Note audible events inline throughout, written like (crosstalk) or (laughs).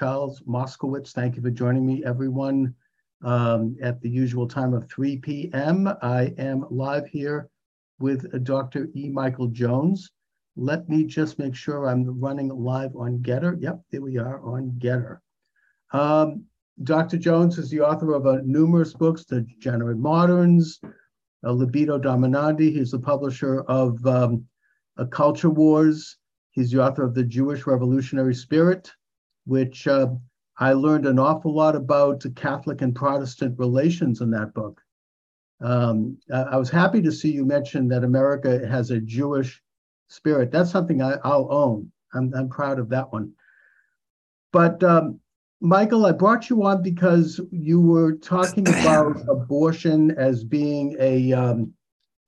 Charles Moskowitz. Thank you for joining me, everyone, um, at the usual time of 3 p.m. I am live here with Dr. E. Michael Jones. Let me just make sure I'm running live on GETTR. Yep, there we are on GETTR. Um, Dr. Jones is the author of uh, numerous books, The Degenerate Moderns, uh, Libido Dominandi. He's the publisher of um, Culture Wars. He's the author of The Jewish Revolutionary Spirit, which uh, I learned an awful lot about Catholic and Protestant relations in that book. Um, I was happy to see you mention that America has a Jewish spirit. That's something I, will own. I'm, I'm proud of that one. But um, Michael, I brought you on because you were talking (coughs) about abortion as being a um,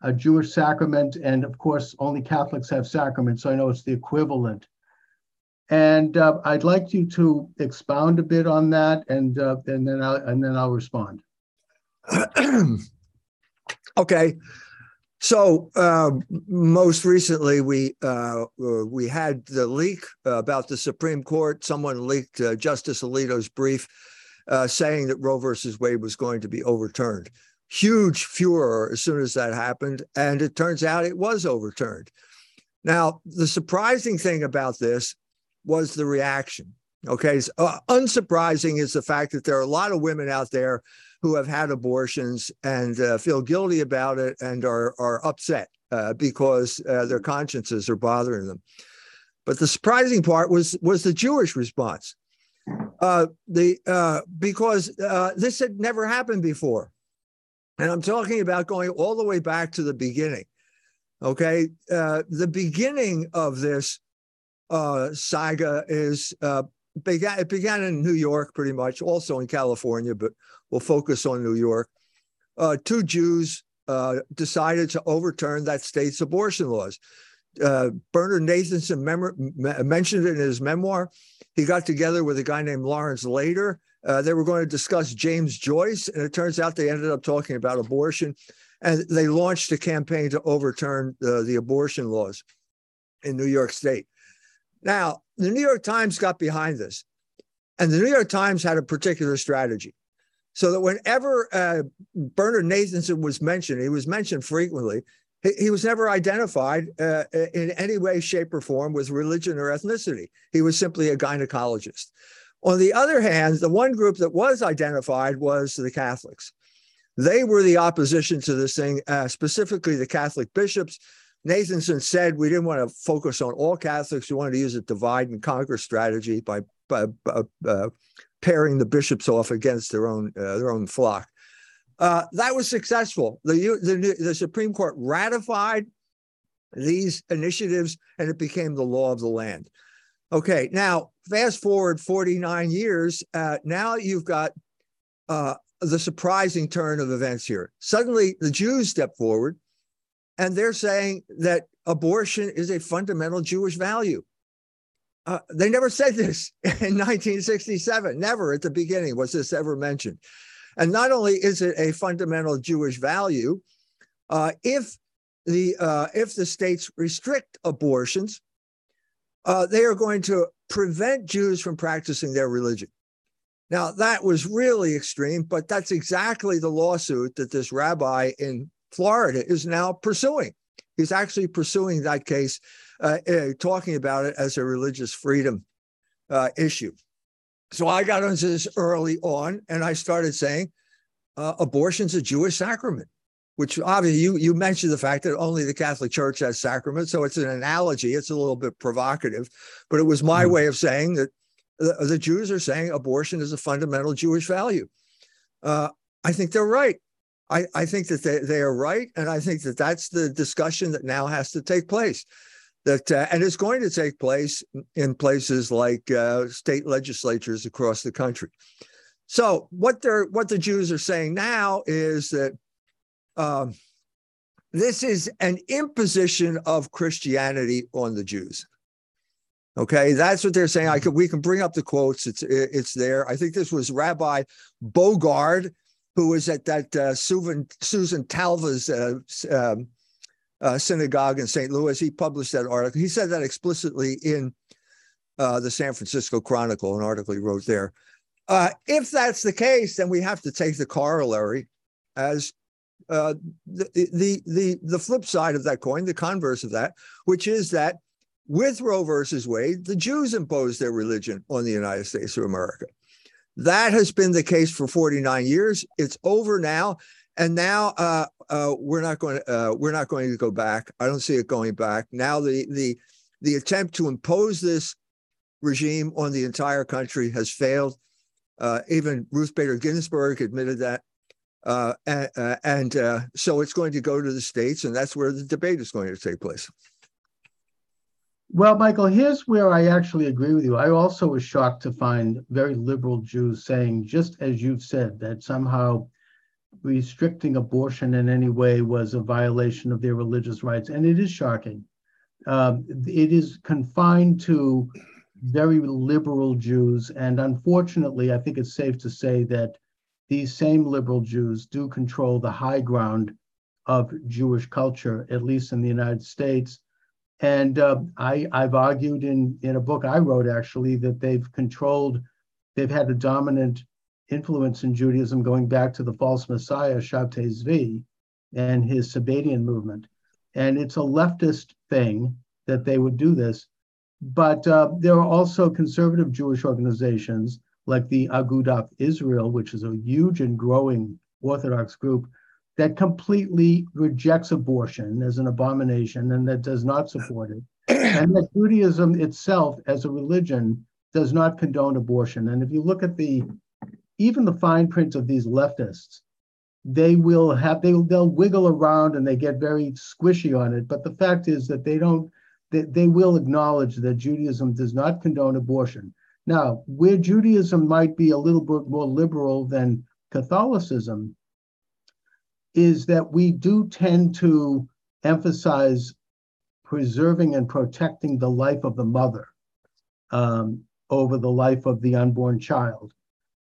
a Jewish sacrament, and of course, only Catholics have sacraments, so I know it's the equivalent. And uh, I'd like you to expound a bit on that, and uh, and then I'll, and then I'll respond. (clears throat) okay, so uh, most recently, we uh, we had the leak about the Supreme Court. Someone leaked uh, Justice Alito's brief uh, saying that Roe versus Wade was going to be overturned. Huge furor as soon as that happened, and it turns out it was overturned. Now, the surprising thing about this was the reaction. Okay, so, uh, unsurprising is the fact that there are a lot of women out there who have had abortions and uh, feel guilty about it and are, are upset uh, because uh, their consciences are bothering them. But the surprising part was was the Jewish response. Uh, the uh, because this had never happened before, and I'm talking about going all the way back to the beginning. Okay, the beginning of this saga is began. It began in New York, pretty much, also in California, but we'll focus on New York. Uh, two Jews uh, decided to overturn that state's abortion laws. Uh, Bernard Nathanson mem- mentioned it in his memoir. He got together with a guy named Lawrence Lader. Uh, they were going to discuss James Joyce, and it turns out they ended up talking about abortion. And they launched a campaign to overturn uh, the abortion laws in New York State. Now, the New York Times got behind this, and the New York Times had a particular strategy so that whenever uh, Bernard Nathanson was mentioned, he was mentioned frequently. He, he was never identified uh, in any way, shape, or form with religion or ethnicity. He was simply a gynecologist. On the other hand, the one group that was identified was the Catholics. They were the opposition to this thing, uh, specifically the Catholic bishops. Nathanson said we didn't want to focus on all Catholics. We wanted to use a divide and conquer strategy by, by uh, pairing the bishops off against their own uh, their own flock. Uh, that was successful. The, the, the Supreme Court ratified these initiatives, and it became the law of the land. Okay, now fast forward 49 years. Uh, now you've got uh, the surprising turn of events here. Suddenly, the Jews step forward, and they're saying that abortion is a fundamental Jewish value. Uh, they never said this (laughs) in 1967. Never at the beginning was this ever mentioned. And not only is it a fundamental Jewish value, uh, if the uh, if the states restrict abortions, uh, they are going to prevent Jews from practicing their religion. Now that was really extreme, but that's exactly the lawsuit that this rabbi in Florida is now pursuing. He's actually pursuing that case uh, uh, talking about it as a religious freedom uh, issue. So I got into this early on, and I started saying uh, abortion's a Jewish sacrament. Which obviously you you mentioned the fact that only the Catholic Church has sacraments, so it's an analogy. It's a little bit provocative, but it was my mm. way of saying that the, the, Jews are saying abortion is a fundamental Jewish value. Uh, I think they're right. I, I think that they, they are right. And I think that that's the discussion that now has to take place that uh, and it's going to take place in places like uh, state legislatures across the country. So what they're what the Jews are saying now is that um, this is an imposition of Christianity on the Jews. Okay, that's what they're saying. I could we can bring up the quotes. It's it's there. I think this was Rabbi Bogard, who was at that uh, Susan Susan Talve's uh, um, uh, synagogue in St. Louis. He published that article. He said that explicitly in uh, the San Francisco Chronicle, an article he wrote there. Uh, if that's the case, then we have to take the corollary as uh, the, the the the flip side of that coin, the converse of that, which is that with Roe versus Wade, the Jews imposed their religion on the United States of America. That has been the case for 49 years. It's over now, and now uh, uh, we're not going to uh, we're not going to go back. I don't see it going back. Now the the the attempt to impose this regime on the entire country has failed. Uh, even Ruth Bader Ginsburg admitted that. Uh, and, uh, and uh, so it's going to go to the states, and that's where the debate is going to take place. Well, Michael, here's where I actually agree with you. I also was shocked to find very liberal Jews saying, just as you've said, that somehow restricting abortion in any way was a violation of their religious rights. And it is shocking. Um, it is confined to very liberal Jews. And unfortunately, I think it's safe to say that these same liberal Jews do control the high ground of Jewish culture, at least in the United States. And uh, I, I've argued in, in a book I wrote actually that they've controlled, they've had a dominant influence in Judaism going back to the false Messiah, Shabtai Zvi, and his Sabbatian movement. And it's a leftist thing that they would do this. But uh, there are also conservative Jewish organizations like the Agudath Israel, which is a huge and growing Orthodox group that completely rejects abortion as an abomination and that does not support it. and that Judaism itself, as a religion, does not condone abortion. And if you look at the even the fine print of these leftists, they will have they they'll wiggle around and they get very squishy on it. But the fact is that they don't they, they will acknowledge that Judaism does not condone abortion. Now, where Judaism might be a little bit more liberal than Catholicism is that we do tend to emphasize preserving and protecting the life of the mother um, over the life of the unborn child.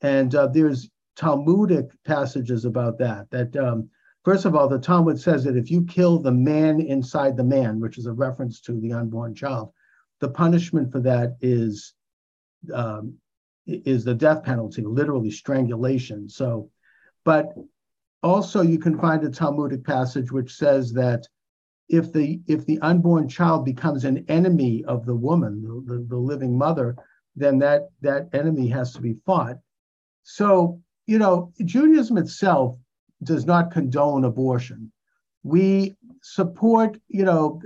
And uh, there's Talmudic passages about that, that um, First of all, the Talmud says that if you kill the man inside the man, which is a reference to the unborn child, the punishment for that is um, is the death penalty, literally strangulation. So, but also you can find a Talmudic passage which says that if the if the unborn child becomes an enemy of the woman, the, the, the living mother, then that that enemy has to be fought. So you know, Judaism itself does not condone abortion. We support, you know,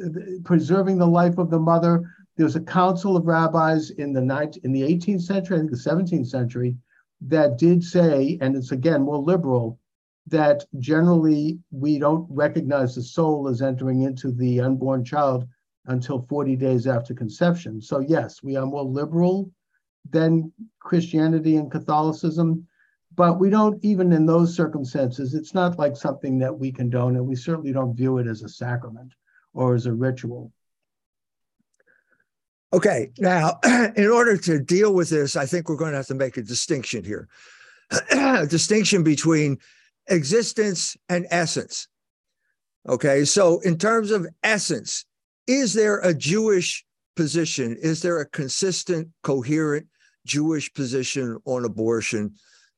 preserving the life of the mother. There's a council of rabbis in the night in the 18th century, I think the 17th century, that did say, and it's again more liberal, that generally we don't recognize the soul as entering into the unborn child until 40 days after conception. So yes, we are more liberal than Christianity and Catholicism but we don't even in those circumstances it's not like something that we condone and we certainly don't view it as a sacrament or as a ritual okay now (clears throat) in order to deal with this i think we're going to have to make a distinction here (clears throat) a distinction between existence and essence okay so in terms of essence is there a jewish position is there a consistent coherent jewish position on abortion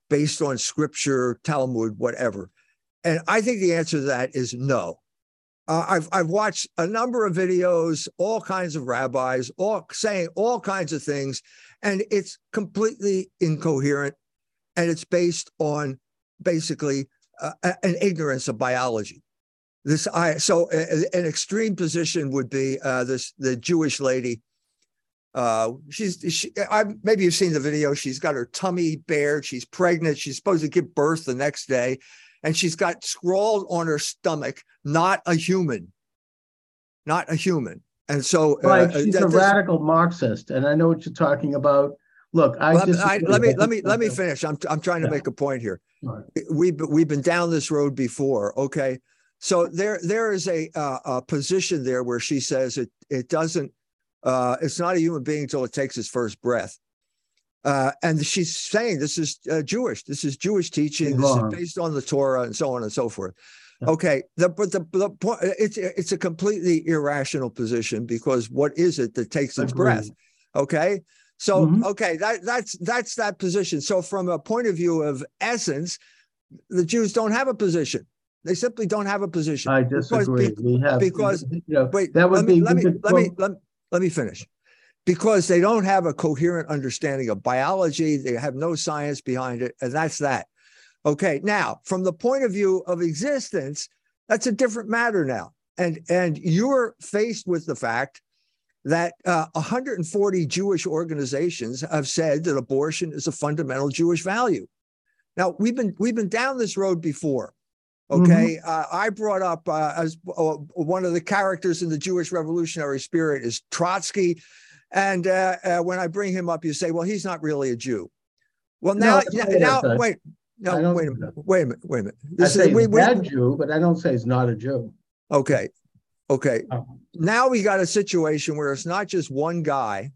based on scripture, Talmud, whatever? And I think the answer to that is no. Uh, I've I've watched a number of videos, all kinds of rabbis, all saying all kinds of things, and it's completely incoherent, and it's based on basically uh, an ignorance of biology. This I so an extreme position would be uh, this the Jewish lady uh, she's she, I maybe you've seen the video. She's got her tummy bared. She's pregnant. She's supposed to give birth the next day, and she's got scrawled on her stomach, "Not a human, not a human." And so, uh, right, uh, she's a radical Marxist, and I know what you're talking about. Look, I, let, I let me let me let me finish. I'm I'm trying to yeah. make a point here. Right. We've we've been down this road before. Okay, so there there is a uh, a position there where she says it it doesn't uh, it's not a human being until it takes its first breath. Uh, and she's saying this is uh, Jewish. This is Jewish teaching. This is based on the Torah and so on and so forth. Okay, the, but the, the point it's it's a completely irrational position because what is it that takes its breath? Okay. So Mhm. okay, that that's that's that position. So from a point of view of essence, the Jews don't have a position. They simply don't have a position. I Because disagree. be- We have, because- you know, Wait, that would let me be. let me let me let, let me finish. Because they don't have a coherent understanding of biology, they have no science behind it, and that's that. Okay, now from the point of view of existence, that's a different matter now. And and you're faced with the fact that uh, 140 Jewish organizations have said that abortion is a fundamental Jewish value. Now we've been we've been down this road before. Okay, uh, I brought up uh, as uh, one of the characters in the Jewish revolutionary spirit is Trotsky, and uh, uh, when I bring him up, you say, "Well, he's not really a Jew." Well, No, now, don't now, that, wait, no, wait a minute, wait a minute, wait a minute. I say is we, he's we, bad Jew, but I don't say he's not a Jew. okay, okay. Oh. Now we got a situation where it's not just one guy;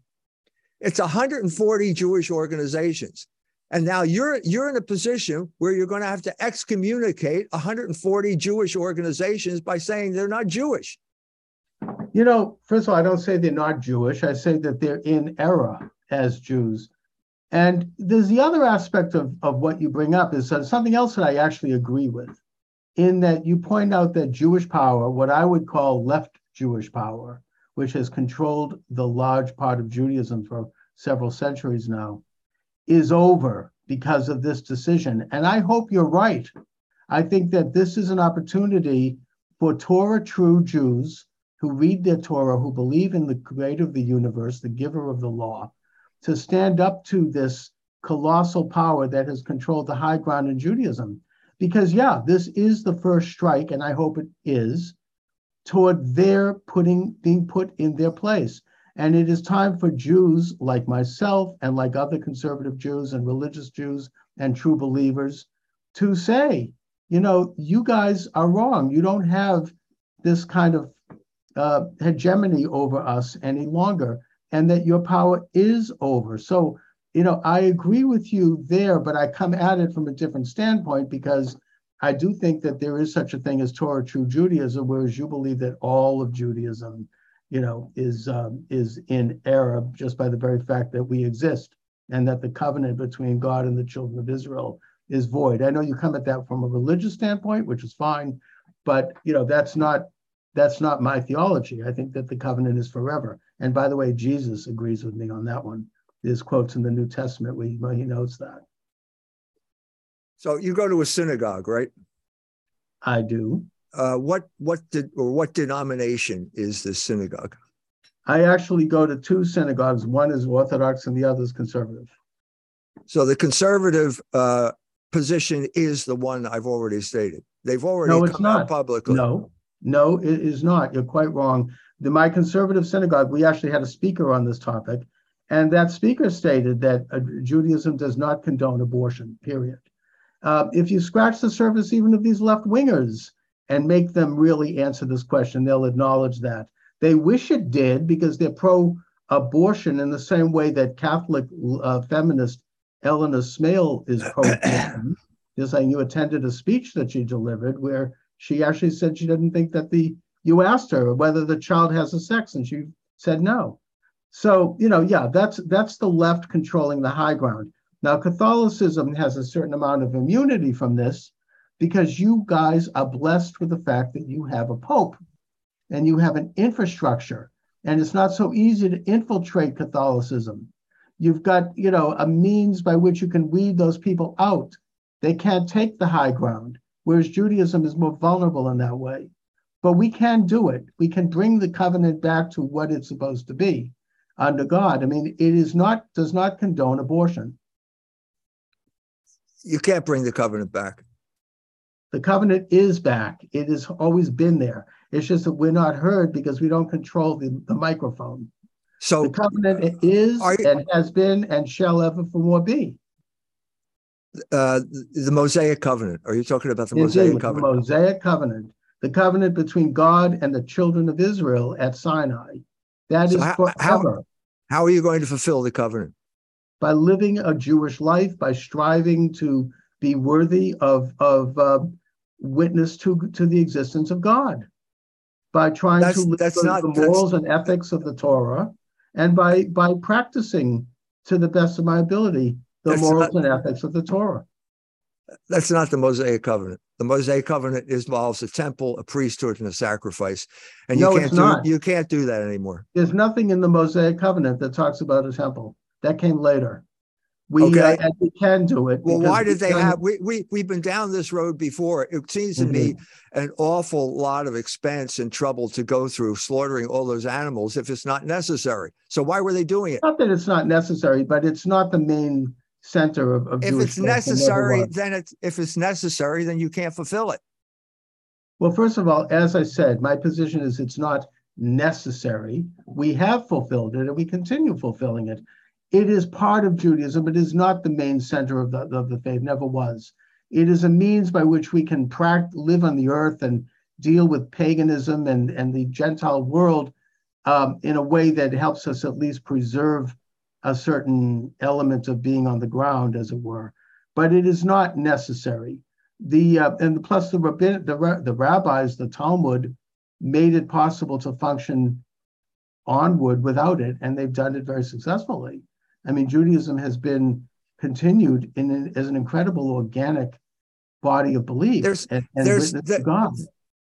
it's 140 Jewish organizations. And now you're you're in a position where you're going to have to excommunicate 140 Jewish organizations by saying they're not Jewish. You know, first of all, I don't say they're not Jewish. I say that they're in error as Jews. And there's the other aspect of, of what you bring up is something else that I actually agree with, in that you point out that Jewish power, what I would call left Jewish power, which has controlled the large part of Judaism for several centuries now, is over because of this decision. And I hope you're right. I think that this is an opportunity for Torah true Jews who read their Torah, who believe in the creator of the universe, the giver of the law, to stand up to this colossal power that has controlled the high ground in Judaism. Because, yeah, this is the first strike, and I hope it is, toward their putting being put in their place. And it is time for Jews like myself and like other conservative Jews and religious Jews and true believers to say, you know, you guys are wrong. You don't have this kind of uh, hegemony over us any longer, and that your power is over. So, you know, I agree with you there, but I come at it from a different standpoint because I do think that there is such a thing as Torah true Judaism, whereas you believe that all of Judaism, you know, is um, is in error just by the very fact that we exist, and that the covenant between God and the children of Israel is void. I know you come at that from a religious standpoint, which is fine, but you know that's not that's not my theology. I think that the covenant is forever. And by the way, Jesus agrees with me on that one. There's quotes in the New Testament where he, he notes that. So you go to a synagogue, right? I do. Uh, what what did or what denomination is this synagogue? I actually go to two synagogues. One is Orthodox and the other is conservative. So the conservative uh, position is the one I've already stated. They've already No, it's come out not. publicly. No, no, it is not. You're quite wrong. The, my conservative synagogue, we actually had a speaker on this topic, and that speaker stated that uh, Judaism does not condone abortion, period. Uh, if you scratch the surface even of these left wingers and make them really answer this question, they'll acknowledge that. They wish it did because they're pro abortion in the same way that Catholic uh, feminist Eleanor Smeal is (coughs) pro abortion. Just saying, you attended a speech that she delivered where she actually said she didn't think that the you asked her whether the child has a sex and she said no so you know yeah that's that's the left controlling the high ground. Now catholicism has a certain amount of immunity from this because you guys are blessed with the fact that you have a pope and you have an infrastructure. And it's not so easy to infiltrate catholicism. You've got you know a means by which you can weed those people out. They can't take the high ground whereas Judaism is more vulnerable in that way. But we can do it. We can bring the covenant back to what it's supposed to be under God. I mean, it is not does not condone abortion. You can't bring the covenant back. The covenant is back. It has always been there. It's just that we're not heard because we don't control the, the microphone. So The covenant is you- and has been and shall ever for more be. uh, the Mosaic covenant. Are you talking about the Indeed, Mosaic covenant? the? Mosaic covenant, the covenant between God and the children of Israel at Sinai. That So is how- how- forever. How are you going to fulfill the covenant? by living a Jewish life, by striving to be worthy of of uh, witness to to the existence of God, by trying That's- to live that's the, not- the morals and ethics of the Torah, and by by practicing to the best of my ability the morals not- and ethics of the Torah. That's not the Mosaic covenant. The Mosaic covenant involves a temple, a priesthood, and a sacrifice. And you can't do not. you can't do that anymore. There's nothing in the Mosaic covenant that talks about a temple. That came later. We Okay. uh, and we can do it. Well, why did they have we we we've been down this road before. It seems to me Mm-hmm. an awful lot of expense and trouble to go through slaughtering all those animals if it's not necessary. So why were they doing it? Not that it's not necessary, but it's not the main center of, of If Jewish it's life, it necessary, then it's if it's necessary, then you can't fulfill it. Well, first of all, as I said, my position is it's not necessary. We have fulfilled it and we continue fulfilling it. It is part of Judaism. It is not the main center of the, of the faith, never was. It is a means by which we can pract- live on the earth and deal with paganism and, and the Gentile world um, in a way that helps us at least preserve a certain element of being on the ground, as it were. But it is not necessary the uh, and plus the rabbin, the the rabbis, the Talmud made it possible to function onward without it, and they've done it very successfully. I mean, Judaism has been continued in an, as an incredible organic body of belief There's- and, and there's the- God.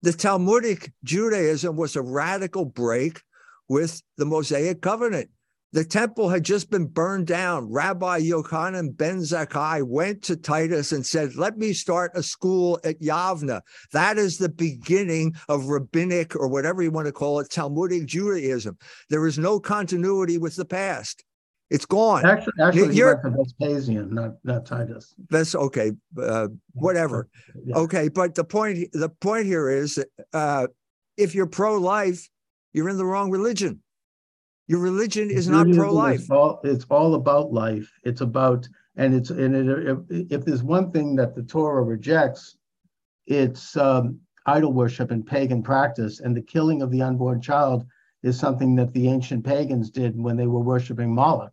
The Talmudic Judaism was a radical break with the Mosaic covenant. The temple had just been burned down. Rabbi Yochanan ben Zakkai went to Titus and said, Let me start a school at Yavna. That is the beginning of rabbinic or whatever you want to call it, Talmudic Judaism. There is no continuity with the past. It's gone. Actually, actually, You're- Vespasian, not not Titus. That's okay. Uh, whatever. Yeah. Okay, but the point the point here is that uh, if you're pro-life, you're in the wrong religion. Your religion is not Judaism pro-life. all, it's all about life. It's about, and it's, and it, if, if there's one thing that the Torah rejects, it's um, idol worship and pagan practice. And the killing of the unborn child is something that the ancient pagans did when they were worshiping Moloch.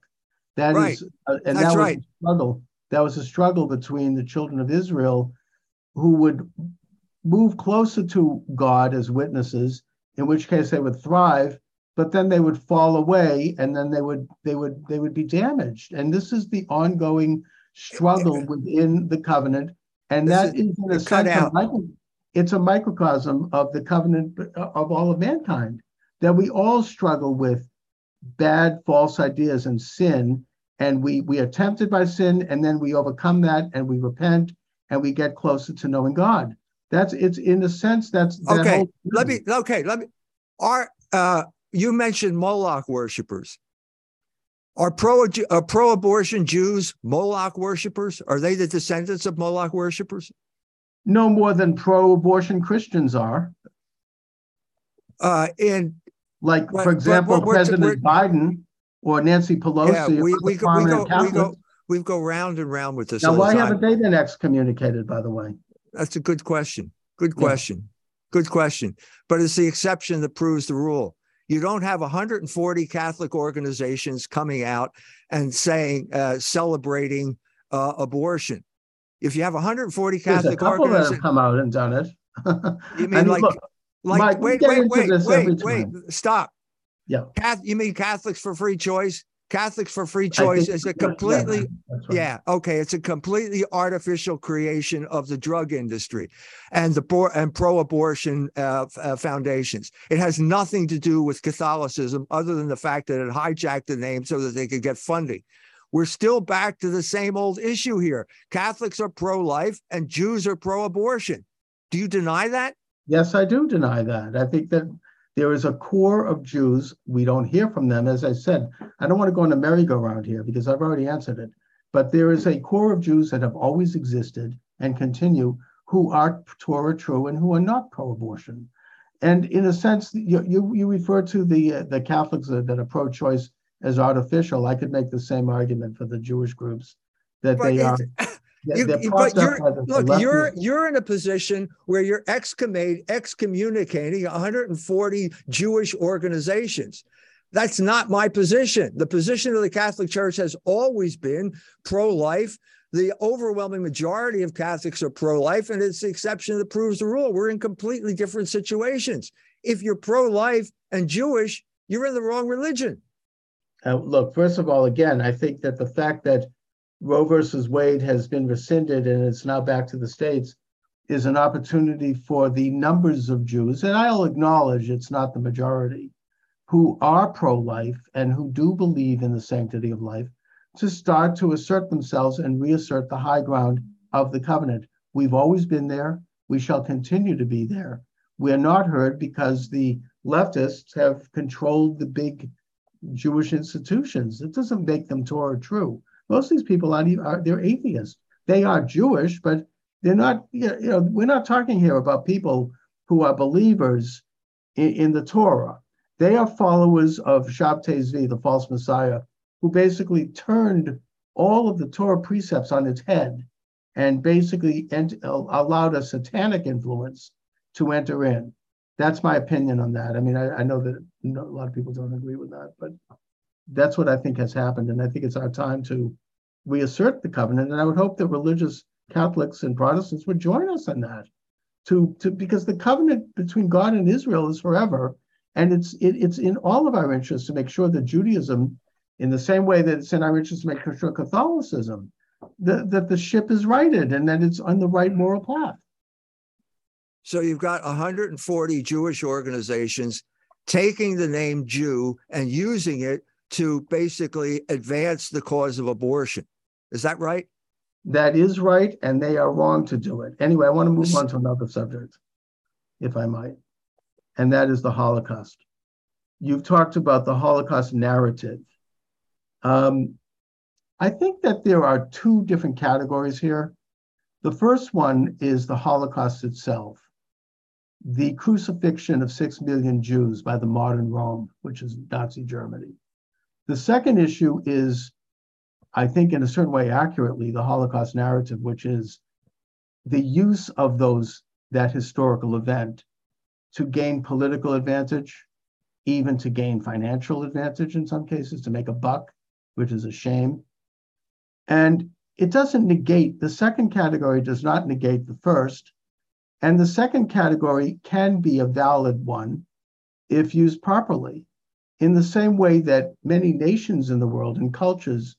That Right. is, uh, and That's that was right. a struggle. That was a struggle between the children of Israel, who would move closer to God as witnesses, in which case they would thrive, but then they would fall away, and then they would they would they would be damaged. And this is the ongoing struggle within the covenant, and that is- is in a cut sense a out. micro, it's a microcosm of the covenant of all of mankind that we all struggle with bad false ideas and sin and we we are tempted by sin and then we overcome that and we repent and we get closer to knowing god that's it's in a sense that's that Okay, Let me okay, let me are uh you mentioned Moloch worshippers. Are pro are pro-abortion Jews Moloch worshippers? Are they the descendants of Moloch worshippers? no more than pro-abortion christians are Uh in like But- for example president biden or nancy pelosi yeah, we we go we go we go we go round and round with this now why haven't they been excommunicated by the way That's a good question. Good Yeah. question. Good question. But it's the exception that proves the rule. You don't have 140 Catholic organizations coming out and saying, uh, celebrating uh, abortion. If you have 140 there's a Catholic couple that have organizations, come out and done it (laughs) you (laughs) mean like, look, like Mike, we wait, wait, wait, wait, wait, stop. Yeah. Cath- you mean Catholics for free choice? Catholics for free choice is a yeah, yeah, completely right. yeah, okay. It's a completely artificial creation of the drug industry and the and pro-abortion uh, uh, foundations. It has nothing to do with Catholicism, other than the fact that it hijacked the name so that they could get funding. We're still back to the same old issue here. Catholics are pro-life and Jews are pro-abortion. Do you deny that? Yes, I do deny that. I think that there is a core of Jews. We don't hear from them. As I said, I don't want to go on a merry-go-round here because I've already answered it. But there is a core of Jews that have always existed and continue who are Torah true and who are not pro-abortion. And in a sense, you you, you refer to the uh, the Catholics that, that are pro-choice as artificial. I could make the same argument for the Jewish groups that But they are. (laughs) You- they're you- propped but you're look, you're you're in a position where you're excommunicating, excommunicating 140 Jewish organizations. That's not my position. The position of the Catholic Church has always been pro-life. The overwhelming majority of Catholics are pro-life, and it's the exception that proves the rule. We're in completely different situations. If you're pro-life and Jewish, you're in the wrong religion. Uh, look, first of all, again, I think that the fact that Roe versus Wade has been rescinded and it's now back to the states is an opportunity for the numbers of Jews, and I'll acknowledge it's not the majority, who are pro life and who do believe in the sanctity of life, to start to assert themselves and reassert the high ground of the covenant. We've always been there. We shall continue to be there. We are not heard because the leftists have controlled the big Jewish institutions. It doesn't make them Torah true. Most of these people aren't even, are, they're atheists. They are Jewish, but they're not, you know, we're not talking here about people who are believers in, in the Torah. They are followers of Shabtai Zvi, the false Messiah, who basically turned all of the Torah precepts on its head and basically ent- allowed a satanic influence to enter in. That's my opinion on that. I mean, I, I know that a lot of people don't agree with that, but that's what I think has happened. And I think it's our time to reassert the covenant. And I would hope that religious Catholics and Protestants would join us in that. To, to because the covenant between God and Israel is forever, and it's it, it's in all of our interests to make sure that Judaism, in the same way that it's in our interest to make sure Catholicism, that, that the ship is righted and that it's on the right moral path. So you've got 140 Jewish organizations taking the name Jew and using it to basically advance the cause of abortion. Is that right? That is right, and they are wrong to do it. Anyway, I want to move on to another subject, if I might, and that is the Holocaust. You've talked about the Holocaust narrative. Um, I think that there are two different categories here. The first one is the Holocaust itself, the crucifixion of six million Jews by the modern Rome, which is Nazi Germany. The second issue is I think, in a certain way, accurately, the Holocaust narrative, which is the use of those that historical event to gain political advantage, even to gain financial advantage in some cases, to make a buck, which is a shame. And it doesn't negate the second category, does not negate the first. And the second category can be a valid one if used properly, in the same way that many nations in the world and cultures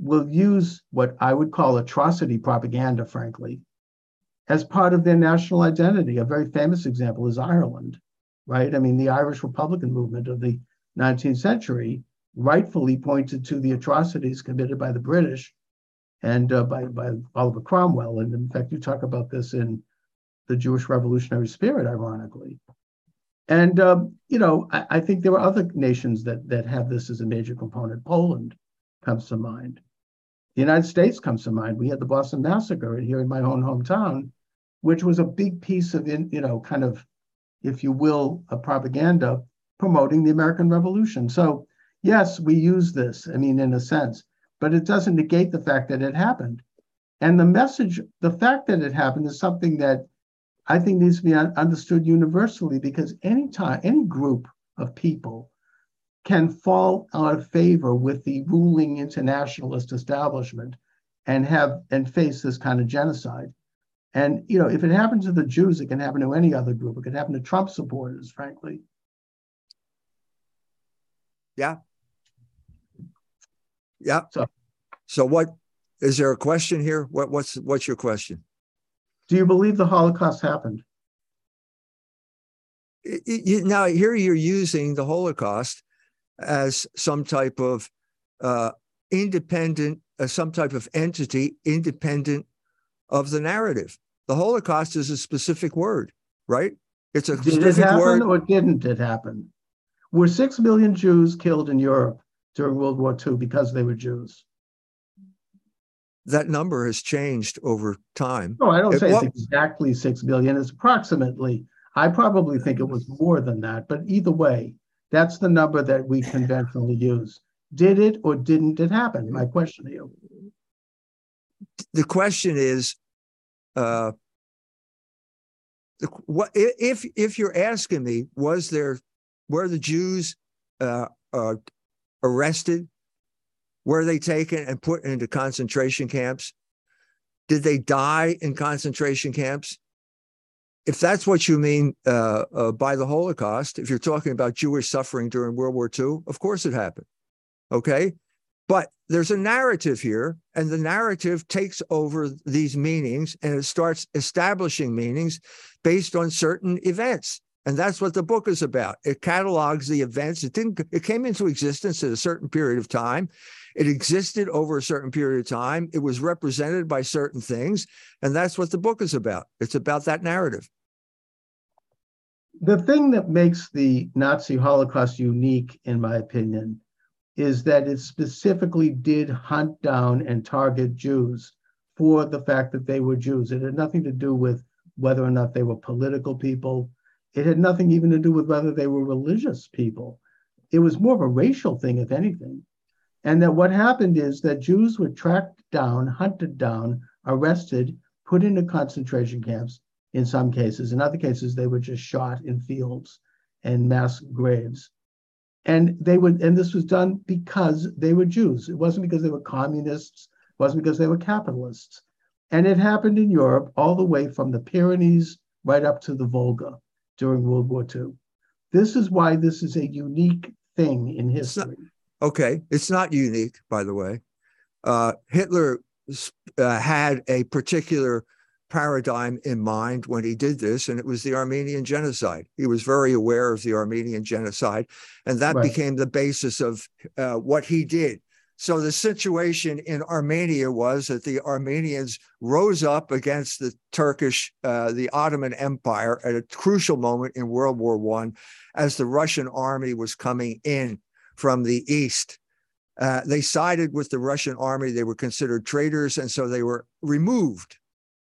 will use what I would call atrocity propaganda, frankly, as part of their national identity. A very famous example is Ireland, right? I mean, the Irish Republican movement of the 19th century rightfully pointed to the atrocities committed by the British and uh, by, by Oliver Cromwell. And in fact, you talk about this in the Jewish Revolutionary Spirit, ironically. And um, you know, I, I, think there are other nations that that have this as a major component. Poland, comes to mind. The United States comes to mind. We had the Boston Massacre here in my own hometown, which was a big piece of, in, you know, kind of, if you will, a propaganda promoting the American Revolution. So, yes, we use this, I mean, in a sense, but it doesn't negate the fact that it happened. And the message, the fact that it happened is something that I think needs to be understood universally because any time, any group of people can fall out of favor with the ruling internationalist establishment and have and face this kind of genocide. And you know, if it happens to the Jews, it can happen to any other group. It can happen to Trump supporters, frankly. Yeah. Yeah. So, so what is there a question here? What what's what's your question? Do you believe the Holocaust happened? now here you're using the Holocaust as some type of uh, independent, uh, some type of entity independent of the narrative. The Holocaust is a specific word, right? It's a Did it happen word. or didn't it happen? Were six million Jews killed in Europe during World War II because they were Jews? That number has changed over time. No, I don't say it's exactly six billion. It's approximately. I probably think it was more than that, but either way, that's the number that we conventionally use. Did it or didn't it happen? My question to you. the question is uh the, what if if you're asking me was there were the jews uh, uh arrested were they taken and put into concentration camps did they die in concentration camps if that's what you mean uh, uh, by the holocaust if you're talking about jewish suffering during world war ii of course it happened Okay. But there's a narrative here, and the narrative takes over these meanings and it starts establishing meanings based on certain events. And that's what the book is about. It catalogs the events. It didn't, it came into existence at a certain period of time. It existed over a certain period of time. It was represented by certain things. And that's what the book is about. It's about that narrative. The thing that makes the Nazi Holocaust unique, in my opinion, is that it specifically did hunt down and target Jews for the fact that they were Jews. It had nothing to do with whether or not they were political people. It had nothing even to do with whether they were religious people. It was more of a racial thing, if anything. And that what happened is that Jews were tracked down, hunted down, arrested, put into concentration camps in some cases. In other cases, they were just shot in fields and mass graves. And they would, and this was done because they were Jews. It wasn't because they were communists, it wasn't because they were capitalists. And it happened in Europe all the way from the Pyrenees right up to the Volga during World War II. This is why this is a unique thing in history. Okay, it's not unique, by the way. Uh, Hitler uh, had a particular paradigm in mind when he did this, and it was the Armenian genocide. He was very aware of the Armenian genocide, and that right. became the basis of uh, what he did. So the situation in Armenia was that the Armenians rose up against the Turkish, uh, the Ottoman Empire at a crucial moment in World War One, as the Russian army was coming in from the east. Uh, they sided with the Russian army. They were considered traitors, and so they were removed,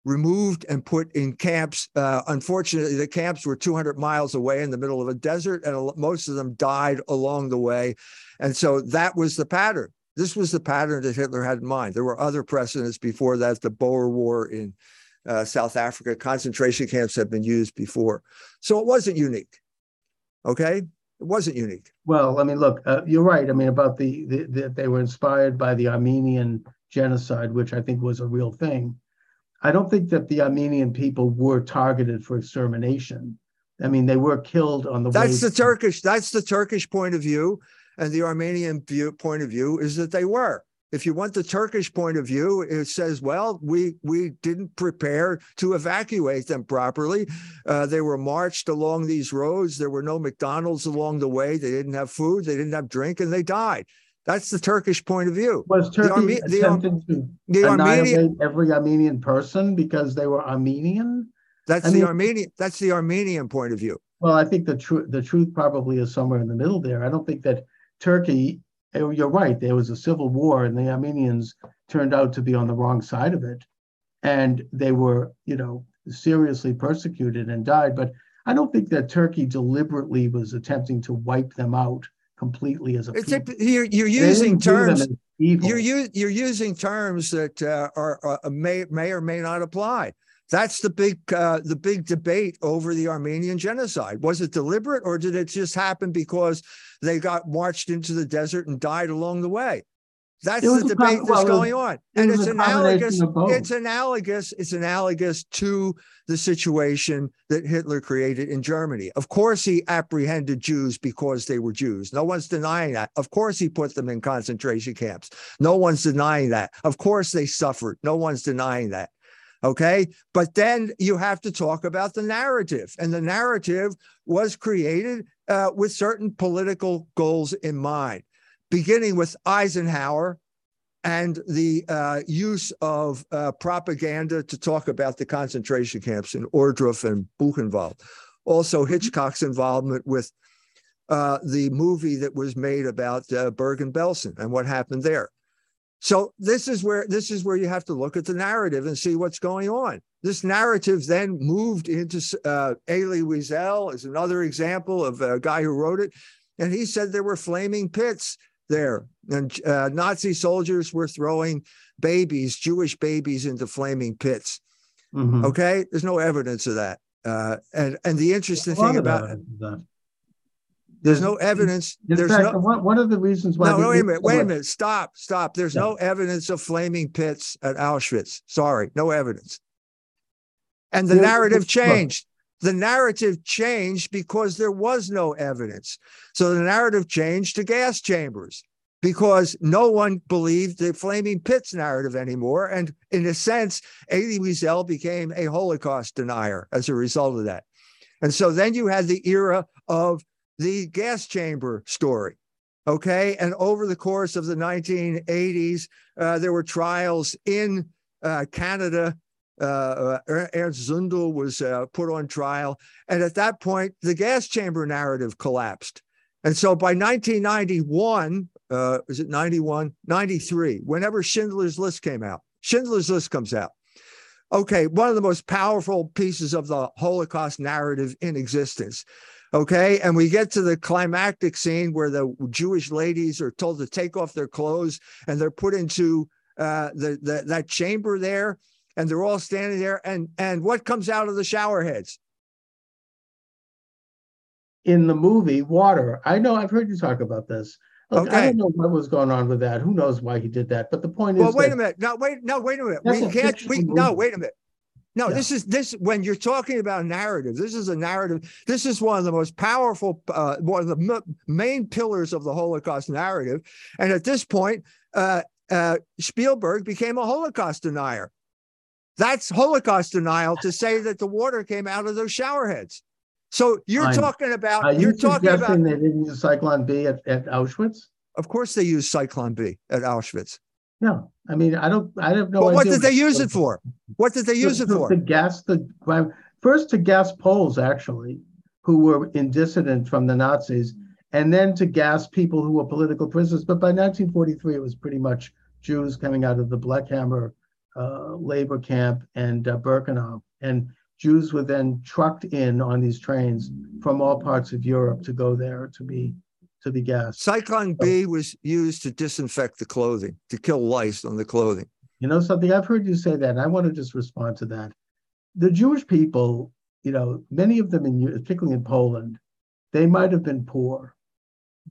removed and put in camps. Uh, unfortunately, the camps were 200 miles away in the middle of a desert, and most of them died along the way. And so that was the pattern. This was the pattern that Hitler had in mind. There were other precedents before that. The Boer War in uh, South Africa, concentration camps had been used before. So it wasn't unique. Okay. It wasn't unique. Well, I mean, look, uh, you're right. I mean, about the, the, the they were inspired by the Armenian genocide, which I think was a real thing. I don't think that the Armenian people were targeted for extermination. I mean, they were killed on the. That's the Turkish. That's the Turkish point of view, and the Armenian view, point of view is that they were. If you want the Turkish point of view, it says, well, we we didn't prepare to evacuate them properly. Uh, they were marched along these roads. There were no McDonald's along the way. They didn't have food. They didn't have drink, and they died. That's the Turkish point of view. Was Turkey the Arme- the, to the annihilate Armenian, every Armenian person because they were Armenian? That's I the mean, Armenian. That's the Armenian point of view. Well, I think the truth the truth probably is somewhere in the middle there. I don't think that Turkey You're right. There was a civil war, and the Armenians turned out to be on the wrong side of it, and they were, you know, seriously persecuted and died. But I don't think that Turkey deliberately was attempting to wipe them out completely as a. It's a you're, you're using terms. You're you're using terms that uh, are, are uh, may may or may not apply. That's the big uh, the big debate over the Armenian genocide. Was it deliberate or did it just happen because they got marched into the desert and died along the way? That's the debate that's well, going on. And it's analogous. It's analogous. It's analogous to the situation that Hitler created in Germany. Of course, he apprehended Jews because they were Jews. No one's denying that. Of course, he put them in concentration camps. No one's denying that. Of course, they suffered. No one's denying that. Okay. But then you have to talk about the narrative. And the narrative was created uh, with certain political goals in mind, beginning with Eisenhower and the uh, use of uh, propaganda to talk about the concentration camps in Ohrdruf and Buchenwald. Also, mm-hmm. Hitchcock's involvement with uh, the movie that was made about uh, Bergen-Belsen and what happened there. So this is where this is where you have to look at the narrative and see what's going on. This narrative then moved into uh, Elie Wiesel is another example of a guy who wrote it, and he said there were flaming pits there, and uh, Nazi soldiers were throwing babies, Jewish babies, into flaming pits. Mm-hmm. Okay, there's no evidence of that. Uh, and and the interesting thing about that. There's no evidence. In there's fact, no, one, of the reasons why. No, no wait a minute. Wait a minute. Stop. Stop. There's no evidence of flaming pits at Auschwitz. Sorry, no evidence. And the narrative changed. The narrative changed because there was no evidence. So the narrative changed to gas chambers. because no one believed the flaming pits narrative anymore. And in a sense, Elie Wiesel became a Holocaust denier as a result of that. And so then you had the era of the gas chamber story. Okay. And over the course of the 1980s, uh, there were trials in uh, Canada. Uh, uh Ernst Zundel was uh, put on trial. And at that point, the gas chamber narrative collapsed. And so by 1991, uh, is it 91, 93, whenever Schindler's List came out, Schindler's List comes out. Okay, one of the most powerful pieces of the Holocaust narrative in existence. Okay. And we get to the climactic scene where the Jewish ladies are told to take off their clothes and they're put into uh, the, the that chamber there and they're all standing there. And, and what comes out of the shower heads? In the movie, water. I know I've heard you talk about this. Look, okay. I don't know what was going on with that. Who knows why he did that? But the point well, is. Well, wait a minute. No, wait. No, wait a minute. We can't. We no. Wait a minute. No, yeah. this is this when you're talking about narrative. This is a narrative. This is one of the most powerful, uh, one of the m- main pillars of the Holocaust narrative. And at this point, uh, uh, Spielberg became a Holocaust denier. That's Holocaust denial to say that the water came out of those shower heads. So you're I'm, talking about. Are you're you talking about. They didn't use Zyklon B at, at Auschwitz. Of course, they used Zyklon B at Auschwitz. No, I mean I don't. I don't know. what did they use it for? What did they use to, it for? To gas the first to gas Poles actually, who were in dissident from the Nazis, and then to gas people who were political prisoners. But by 1943, it was pretty much Jews coming out of the Blechhammer uh, labor camp and uh, Birkenau, and Jews were then trucked in on these trains from all parts of Europe to go there to be to the gas. Zyklon B was used to disinfect the clothing, to kill lice on the clothing. You know something? I've heard you say that. And I want to just respond to that. The Jewish people, you know, many of them, in particularly in Poland, they might have been poor,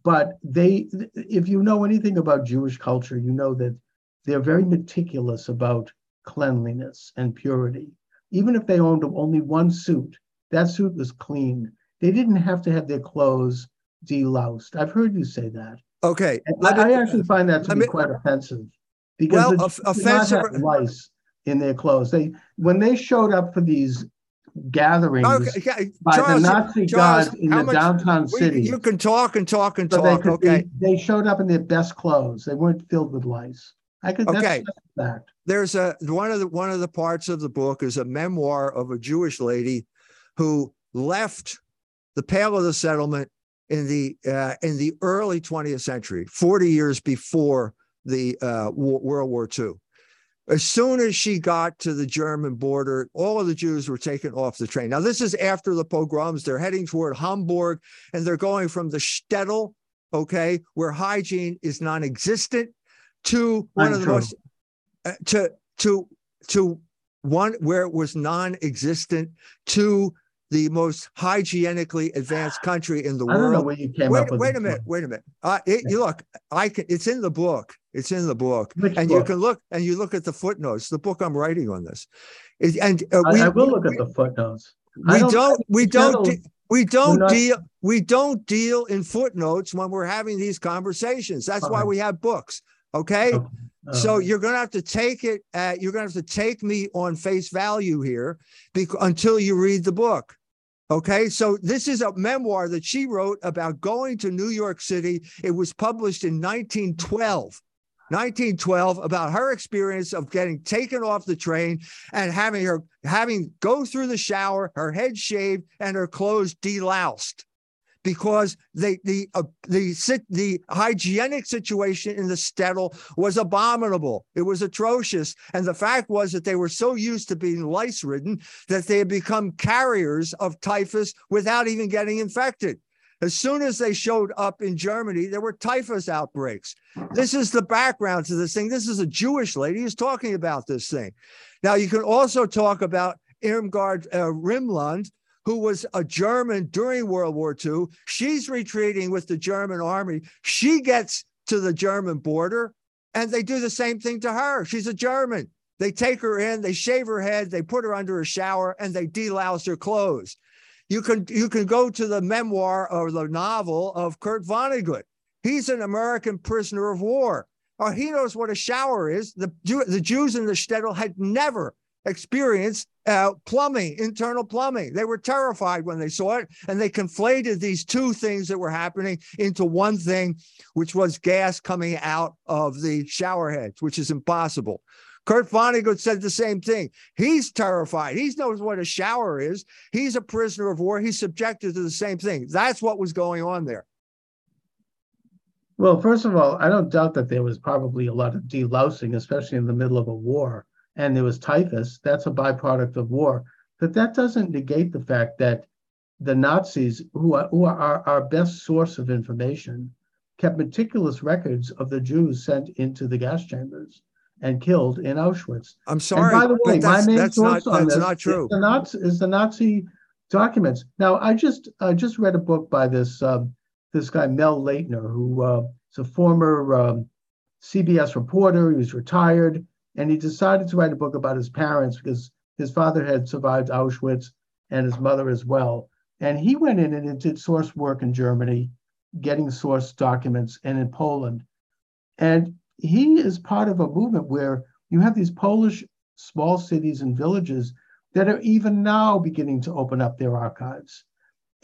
but they, if you know anything about Jewish culture, you know that they're very meticulous about cleanliness and purity. Even if they owned only one suit, that suit was clean. They didn't have to have their clothes deloused. I've heard you say that. Okay. I, me, I, actually find that to be me, quite offensive because well, offensive lice in their clothes. They when they showed up for these gatherings okay, by Charles, the Nazi Charles, guard in the much, downtown city. You can talk and talk and so talk. They okay. Be, they showed up in their best clothes. They weren't filled with lice. I could. Okay. That's There's a one of the one of the parts of the book is a memoir of a Jewish lady who left the Pale of the Settlement in the uh, in the early 20th century, 40 years before the uh, World War II. As soon as she got to the German border, all of the Jews were taken off the train. Now, this is after the pogroms. They're heading toward Hamburg and they're going from the shtetl, okay, where hygiene is non existent, to one of the most, uh, to, to, to one where it was non existent, to the most hygienically advanced (sighs) country in the I world. where you came wait, up with Wait a minute. Wait a minute. Uh, it, you look, I can. It's in the book. It's in the book, Which and book? you can look and you look at the footnotes. The book I'm writing on this, it, and uh, we, I, I, will look we, at the footnotes. We don't, don't. We don't. De- we don't not, deal. We don't deal in footnotes when we're having these conversations. That's why we have books. Okay. okay. So you're going to have to take it. At, you're going to have to take me on face value here, because, until you read the book. Okay, so this is a memoir that she wrote about going to New York City. It was published in 1912. 1912 about her experience of getting taken off the train and having her having go through the shower, her head shaved and her clothes deloused because they, the uh, the the hygienic situation in the shtetl was abominable. It was atrocious, and the fact was that they were so used to being lice ridden that they had become carriers of typhus without even getting infected. As soon as they showed up in Germany, there were typhus outbreaks. This is the background to this thing. This is a Jewish lady who's talking about this thing. Now, you can also talk about Irmgard uh, Rimland, who was a German during World War II. She's retreating with the German army. She gets to the German border and they do the same thing to her. She's a German. They take her in, they shave her head, they put her under a shower, and they delouse her clothes. You can you can go to the memoir or the novel of Kurt Vonnegut. He's an American prisoner of war. Or he knows what a shower is. The, the Jews in the shtetl had never experienced uh, plumbing, internal plumbing. They were terrified when they saw it, and they conflated these two things that were happening into one thing, which was gas coming out of the shower heads, which is impossible. Kurt Vonnegut said the same thing. He's terrified. He knows what a shower is. He's a prisoner of war. He's subjected to the same thing. That's what was going on there. Well, first of all, I don't doubt that there was probably a lot of delousing, especially in the middle of a war and there was typhus, that's a byproduct of war. But that doesn't negate the fact that the Nazis, who are, who are our, best source of information, kept meticulous records of the Jews sent into the gas chambers and killed in Auschwitz. I'm sorry. And by the way, my main that's source not, on that's this not true. Is the, Nazi, is the Nazi documents. Now, I just I just read a book by this um, this guy Mel Laytner, who uh, is a former um, CBS reporter. He was retired and he decided to write a book about his parents because his father had survived Auschwitz and his mother as well. And he went in and did source work in Germany, getting source documents, and in Poland. And he is part of a movement where you have these Polish small cities and villages that are even now beginning to open up their archives.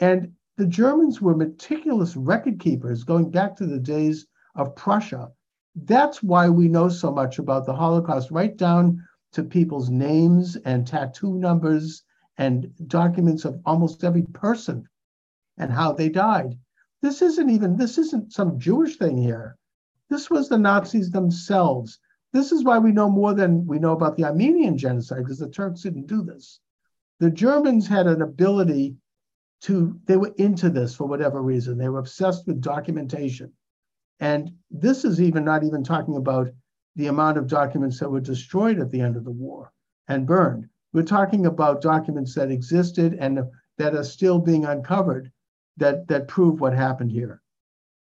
And the Germans were meticulous record keepers going back to the days of Prussia that's why we know so much about the Holocaust, right down to people's names and tattoo numbers and documents of almost every person and how they died. This isn't even, this isn't some Jewish thing here. This was the Nazis themselves. This is why we know more than we know about the Armenian genocide, because the Turks didn't do this. The Germans had an ability to, they were into this for whatever reason. They were obsessed with documentation. And this is even not even talking about the amount of documents that were destroyed at the end of the war and burned. We're talking about documents that existed and that are still being uncovered that that prove what happened here.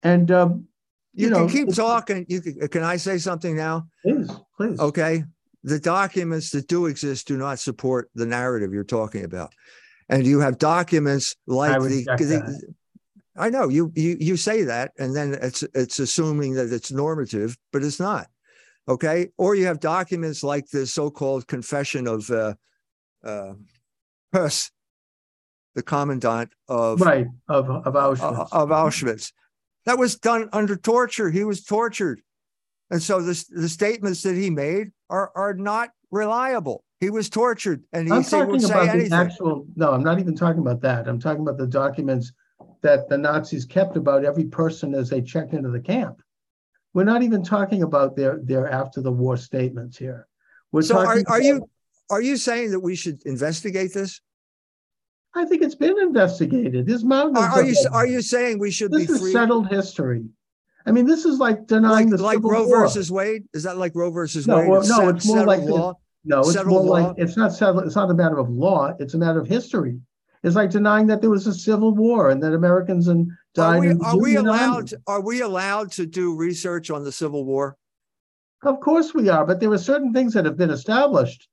And um, you, you know, can keep talking. You can, can I say something now? Please, please. Okay. The documents that do exist do not support the narrative you're talking about. And you have documents like the, the, I know you you you say that, and then it's it's assuming that it's normative, but it's not. Okay, or you have documents like the so-called confession of uh, uh, (laughs) Höss, the commandant of right of of Auschwitz. Of Auschwitz. That was done under torture. He was tortured, and so the the statements that he made are are not reliable. He was tortured, and he I'm talking about the actual. No, I'm not even talking about that. I'm talking about the documents that the Nazis kept about every person as they checked into the camp. We're not even talking about their their after the war statements here. We're so are, are you are you saying that we should investigate this? I think it's been investigated. This mountain. Are, are you are you saying we should this be free? settled history. I mean, this is like denying like, the like Civil Roe War. versus Wade. Is that like Roe versus no, Wade? Well, no, it's more like law. No, it's more law. like it's not settled. It's not a matter of law. It's a matter of history. It's like denying that there was a civil war and that Americans and died. Are we, are we allowed? To, are we allowed to do research on the Civil War? Of course we are, but there were certain things that have been established.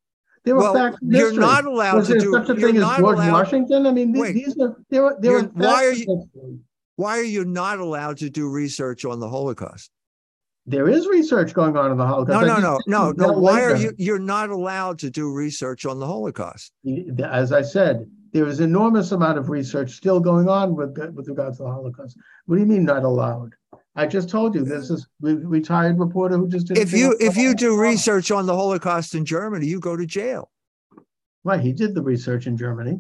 There were well, facts. You're not allowed was to there do. such a thing as George allowed, Washington. I mean, wait, these are there. Are, there are why are you? Why are you not allowed to do research on the Holocaust? There is research going on in the Holocaust. No, no, no, no, no. Why are you? You're not allowed to do research on the Holocaust. As I said, there is enormous amount of research still going on with with regards to the Holocaust. What do you mean not allowed? I just told you this is a retired reporter who just did. If you if you do research on the Holocaust in Germany, you go to jail. Right, he did the research in Germany.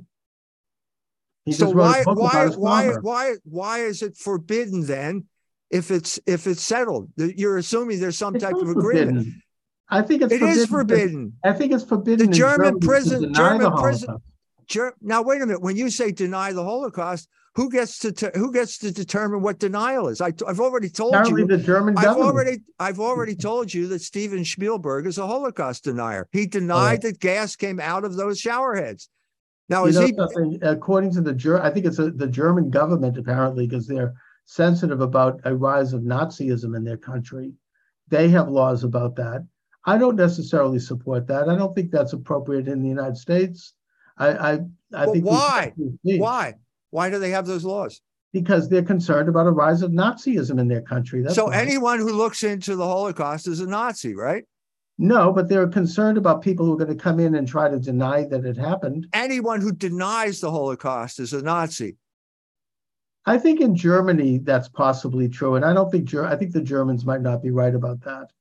He so why why why why why is it forbidden then? If it's if it's settled, you're assuming there's some it's type of agreement. Forbidden. I think it's it forbidden. is forbidden. I think it's forbidden. The German prison, German prison. Now, wait a minute. When you say deny the Holocaust, who gets to who gets to determine what denial is? I, have already told Apparently you. the German I've government. already I've already told you that Steven Spielberg is a Holocaust denier. He denied that gas came out of those shower heads. Now, you is he? Something? According to the Ger- I think it's a, the German government apparently because they're sensitive about a rise of Nazism in their country. They have laws about that. I don't necessarily support that. I don't think that's appropriate in the United States. I I, I well, think why? Why? Why do they have those laws? Because they're concerned about a rise of Nazism in their country. That's so why. anyone who looks into the Holocaust is a Nazi, right? No, but they're concerned about people who are going to come in and try to deny that it happened. Anyone who denies the Holocaust is a Nazi. I think in Germany that's possibly true, and I don't think I think the Germans might not be right about that.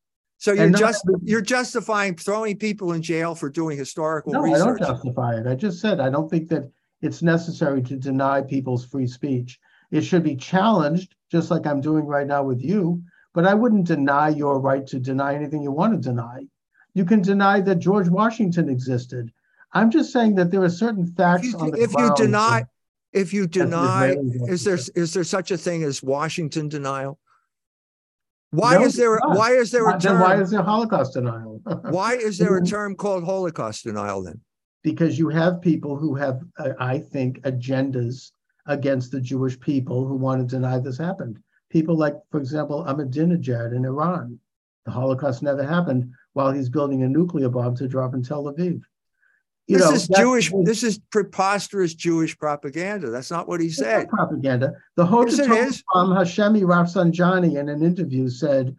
So you're just you're justifying throwing people in jail for doing historical No, I don't justify it. I just said I don't think that it's necessary to deny people's free speech. It should be challenged, just like I'm doing right now with you. But I wouldn't deny your right to deny anything you want to deny. You can deny that George Washington existed. I'm just saying that there are certain If facts you, on the if you deny, if you deny, is there is there such a thing as Washington denial? Why No, is there not. why is there a Then why is there Holocaust denial? (laughs) Why is there a term called Holocaust denial then? because you have people who have, uh, I think, agendas against the Jewish people who want to deny this happened. People like, for example, Ahmadinejad in Iran. The Holocaust never happened while he's building a nuclear bomb to drop in Tel Aviv. You This know, is Jewish. This is preposterous Jewish propaganda. That's not what he said. propaganda. The Yes, Hottentot is. from Hashemi Rafsanjani in an interview said,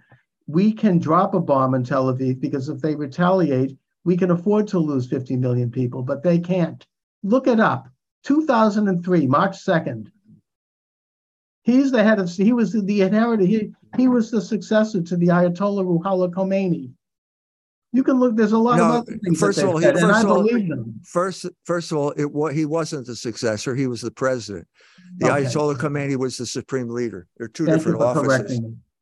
"We can drop a bomb in Tel Aviv because if they retaliate, we can afford to lose 50 million people, but they can't." Look it up. 2003, March 2nd. He's the head of. He was the inheritor. He he was the successor to the Ayatollah Ruhollah Khomeini. You can look. There's a lot No, of other things first of all, he- said, and first I of all- believe them. First, first of all, it wa- he wasn't the successor. He was the president. The Okay. Ayatollah Khomeini was the supreme leader. They're two Thank different for offices.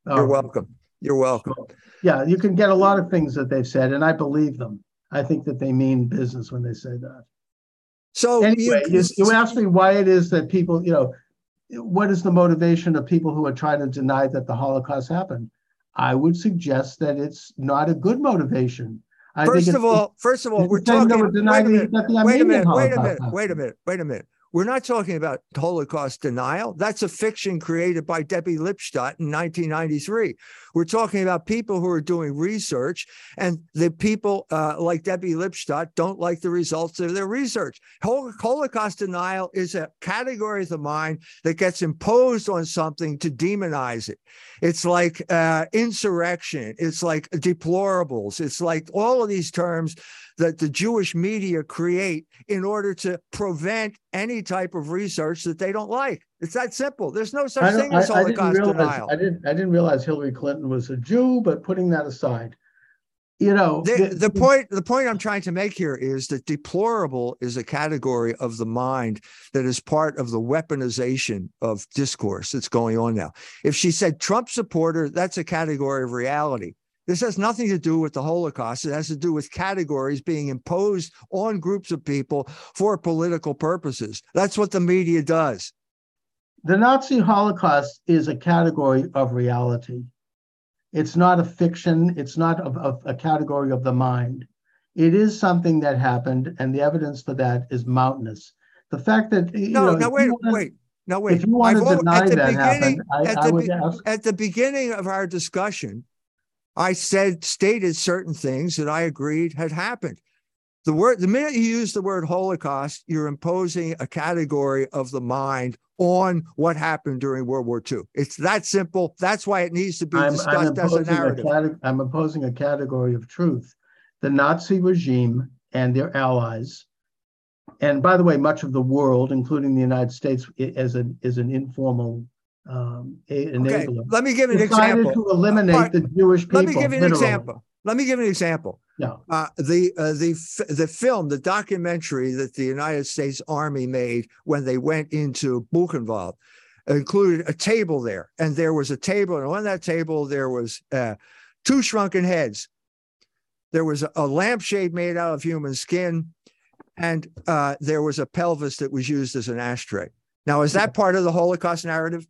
You're Oh. welcome. You're welcome. Yeah, you can get a lot of things that they've said, and I believe them. I think that they mean business when they say that. So Anyway, you, you asked me why it is that people, you know, what is the motivation of people who are trying to deny that the Holocaust happened? I would suggest that it's not a good motivation. I First of all, first of all, we're the same that talking. Wait a minute. that the Wait a minute. Wait a minute. Wait a minute. Wait a minute. We're not talking about Holocaust denial. That's a fiction created by Debbie Lipstadt in 1993. We're talking about people who are doing research, and the people uh, like Debbie Lipstadt don't like the results of their research. Holocaust denial is a category of the mind that gets imposed on something to demonize it. It's like uh, insurrection. It's like deplorables. It's like all of these terms that the Jewish media create in order to prevent any type of research that they don't like. It's that simple. There's no such thing as I- Holocaust realize- denial. I didn't, I didn't realize Hillary Clinton was a Jew, but putting that aside, you know. The, the point the point I'm trying to make here is that deplorable is a category of the mind that is part of the weaponization of discourse that's going on now. If she said Trump supporter, that's a category of reality. This has nothing to do with the Holocaust. It has to do with categories being imposed on groups of people for political purposes. That's what the media does. The Nazi Holocaust is a category of reality. It's not a fiction. It's not a, a, category of the mind. It is something that happened, and the evidence for that is mountainous. The fact that you No, know, no, wait, wanna- wait. No, wait. If you want to deny that happened, I, at I the would be- ask. at the beginning of our discussion, I said stated certain things that I agreed had happened. The word the minute you use the word Holocaust, you're imposing a category of the mind on what happened during World War II. It's that simple. That's why it needs to be I'm, I'm discussed as a imposing a, narrative. I'm imposing a category of truth. The Nazi regime and their allies, and by the way, much of the world, including the United States, as an is an informal um, Okay, let me give an example. to eliminate the Jewish people. Let me give you an literally. example. Let me give you an example. Yeah. Uh, the uh, the the film, the documentary that the United States Army made when they went into Buchenwald, included a table there, and there was a table, and on that table there was uh, two shrunken heads. There was a, a lampshade made out of human skin, and uh, there was a pelvis that was used as an ashtray. Now, is that part of the Holocaust narrative?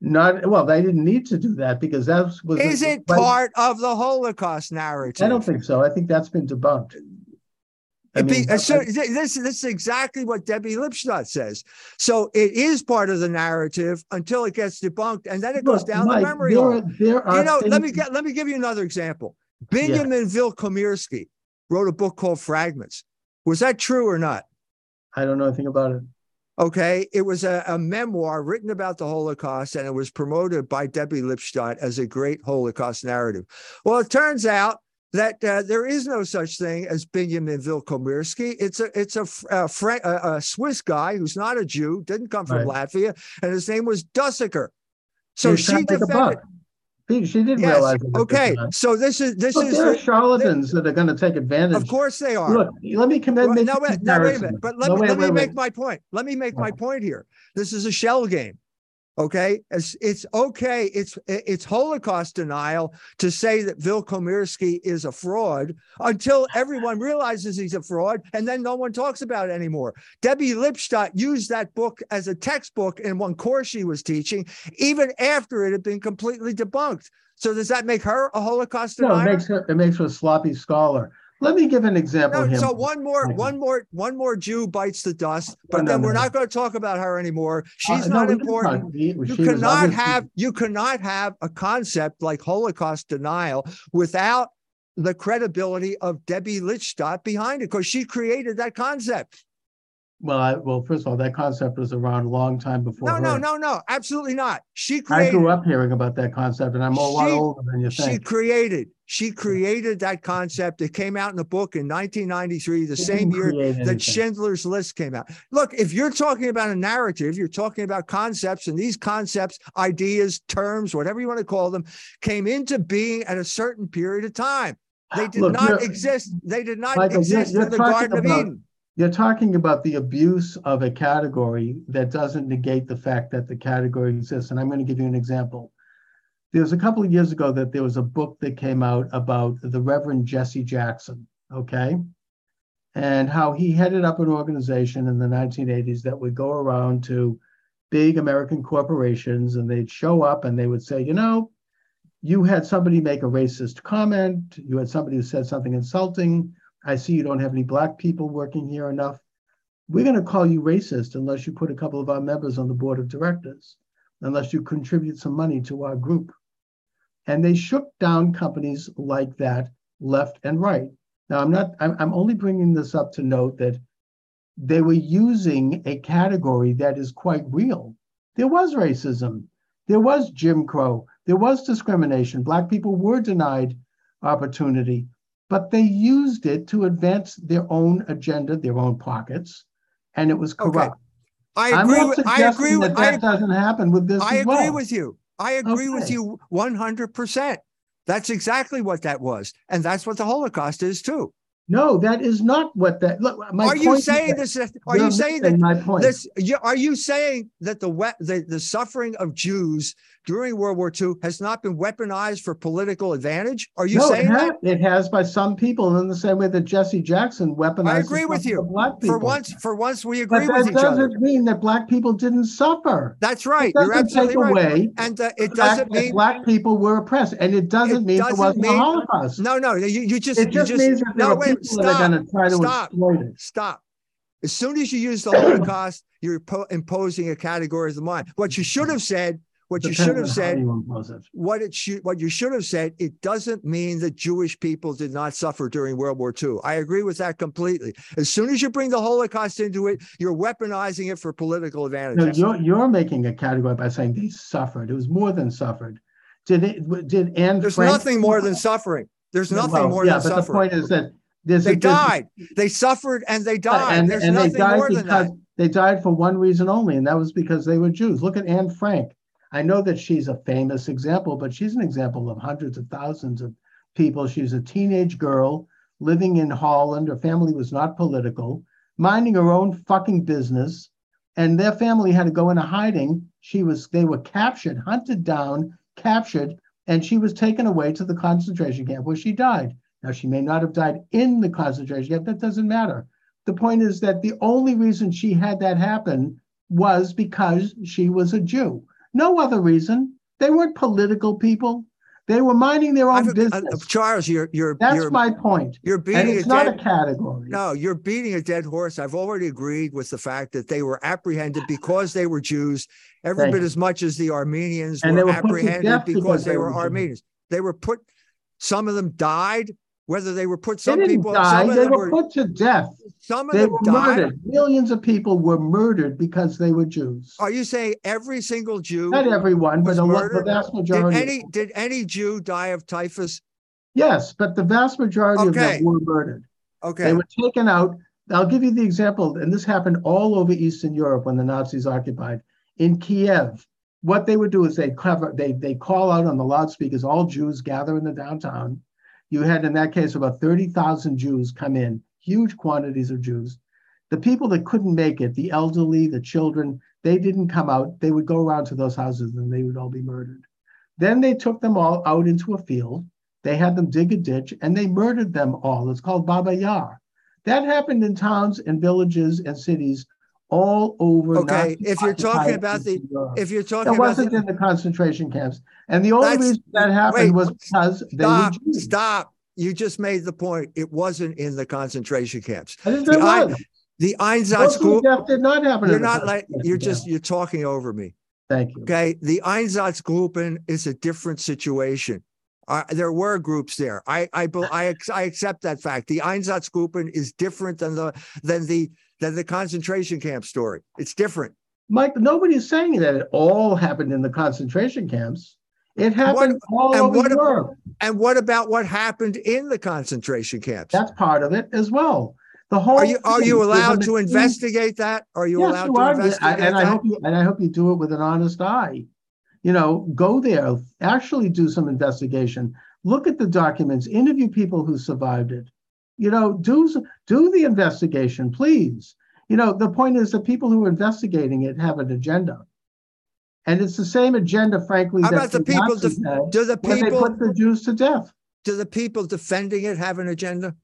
Not well. They didn't need to do that because that was. Is it right- part of the Holocaust narrative? I don't think so. I think that's been debunked. I It be- uh, so this, this is exactly what Debbie Lipstadt says. So it is part of the narrative until it gets debunked, and then it goes down Mike, the memory there hole. are- There are You know, let me get let me give you another example. Benjamin Wilkomirski wrote a book called Fragments. Was that true or not? I don't know anything about it. Okay. It was a, a, memoir written about the Holocaust and it was promoted by Debbie Lipstadt as a great Holocaust narrative. Well, it turns out that uh, there is no such thing as Benjamin Wilkomirski. It's a it's a, a, a, a, Swiss guy who's not a Jew, didn't come from right. Latvia, and his name was Dössekker. So she defended. She, she did yes. realize. It. Okay, so this is this Look, is there are charlatans this, that are going to take advantage. Of course they are. Look, let me commit. Well, no, wait, no, wait a minute. But let no, me wait, let wait, me make my point. Let me make my point here. This is a shell game. Okay, it's, it's okay. It's it's Holocaust denial to say that Wilkomirski is a fraud until everyone realizes he's a fraud, and then no one talks about it anymore. Debbie Lipstadt used that book as a textbook in one course she was teaching, even after it had been completely debunked. So does that make her a Holocaust denier? No, it makes her it makes her a sloppy scholar. Let me give an example. No, so one more, one more, one more Jew bites the dust, but no, then no, we're no. not going to talk about her anymore. Uh, She's uh, not important. you cannot have you cannot have a concept like Holocaust denial without the credibility of Debbie Lipstadt behind it, because she created that concept. Well, I, well, first of all, that concept was around a long time before. No, her. no, no, no, absolutely not. She created. I grew up hearing about that concept, and I'm a lot older than you think. She created. She created that concept. It came out in a book in 1993, the she same year that Schindler's List came out. Look, if you're talking about a narrative, you're talking about concepts, and these concepts, ideas, terms, whatever you want to call them, came into being at a certain period of time. They did Look, not exist. They did not Michael, exist you're, you're in the Garden about, of Eden you're talking about the abuse of a category that doesn't negate the fact that the category exists. And I'm going to give you an example. There was a couple of years ago that there was a book that came out about the Reverend Jesse Jackson, okay? And how he headed up an organization in the 1980s that would go around to big American corporations and they'd show up and they would say, you know, you had somebody make a racist comment, you had somebody who said something insulting, I see you don't have any black people working here enough. We're going to call you racist unless you put a couple of our members on the board of directors, unless you contribute some money to our group. And they shook down companies like that left and right. Now, I'm not, I'm, I'm only bringing this up to note that they were using a category that is quite real. There was racism, there was Jim Crow, there was discrimination. Black people were denied opportunity but they used it to advance their own agenda, their own pockets, and it was corrupt. Okay. I agree. With, I agree. With, that, that I, doesn't happen with this. I agree well. with you. I agree okay. with you one hundred percent. That's exactly what that was, and that's what the Holocaust is too. No, that is not what that. Look, are you saying this? Are you saying that my point? This, are you saying that the, the the suffering of Jews during World War II has not been weaponized for political advantage? Are you no, saying it has, that? It has by some people in the same way that Jesse Jackson weaponized. I agree with you. Black people. For once, for once, we agree but with each other. That doesn't mean that black people didn't suffer. That's right. You're absolutely right. Away and uh, it doesn't mean black people were oppressed, and it doesn't it mean doesn't there wasn't mean, a Holocaust. No, no, you, you just it just, just means that there no, are wait, people stop, that are going to try to stop, exploit it. Stop. As soon as you use the Holocaust, you're imposing a category of the mind. What you should have said what you should have said, what it should, what you should have said, it doesn't mean that Jewish people did not suffer during World War II. I agree with that completely. As soon as you bring the Holocaust into it, you're weaponizing it for political advantage. No, you're you're making a category by saying they suffered. It was more than suffered. Did it? Did Anne? There's Frank, nothing more than suffering. There's nothing well, more yeah, than but suffering. the point is that there's they a, died. They suffered and they died. And, there's and nothing more than that. They died for one reason only, and that was because they were Jews. Look at Anne Frank. I know that she's a famous example, but she's an example of hundreds of thousands of people. She's a teenage girl living in Holland. Her family was not political, minding her own fucking business. And their family had to go into hiding. She was, they were captured, hunted down, captured, and she was taken away to the concentration camp where she died. Now, she may not have died in the concentration camp, that doesn't matter. The point is that the only reason she had that happen was because she was a Jew. No other reason. They weren't political people. They were minding their own uh, business. Uh, Charles, you're you're that's you're, my point. You're beating and it's a not dead, a category. No, you're beating a dead horse. I've already agreed with the fact that they were apprehended because they were Jews, every Thank bit you. as much as the Armenians were, were apprehended because, because, they, were Armenians. They were put. Some of them died. Whether they were put, some people die. Some they were, were put to death. Some of They them were died. murdered. Millions of people were murdered because they were Jews. Are you saying every single Jew? Not everyone, but lot, the murdered? vast Did any did any Jew die of typhus? Yes, but the vast majority of them were murdered. okay They were taken out. I'll give you the example, and this happened all over Eastern Europe when the Nazis occupied. In Kiev, what they would do is they cover, they they call out on the loudspeakers, all Jews gather in the downtown. You had in that case about 30,000 Jews come in, huge quantities of Jews. The people that couldn't make it, the elderly, the children, they didn't come out. They would go around to those houses and they would all be murdered. Then they took them all out into a field. They had them dig a ditch and they murdered them all. It's called Baba Yar. That happened in towns and villages and cities all over. Okay, if you're talking about the- if you're That talking about wasn't the, in the concentration camps. And the only reason that happened wait, was because they stop, Jews. stop. You just made the point. It wasn't in the concentration camps. I didn't The I- was. The Most of Einsatzgruppen. the death did not happen. You're not like you're just you're talking over me. Thank you. Okay, the Einsatzgruppen is a different situation. Uh, there were groups there. I I I, I accept that fact. The Einsatzgruppen is different than the than the than the concentration camp story. It's different. Mike, nobody's saying that it all happened in the concentration camps. It happened all and over what ab- Europe. And what about what happened in the concentration camps? That's part of it as well. The whole Are you are you allowed to investigate that? Are you yes, allowed you to are, investigate I- and I hope you and I hope you do it with an honest eye. You know, go there, actually do some investigation, look at the documents, interview people who survived it. You know, do do the investigation, please. You know, the point is the people who are investigating it have an agenda, and it's the same agenda, frankly, How that about the people had do the when they people put the Jews to death. do the people defending it have an agenda?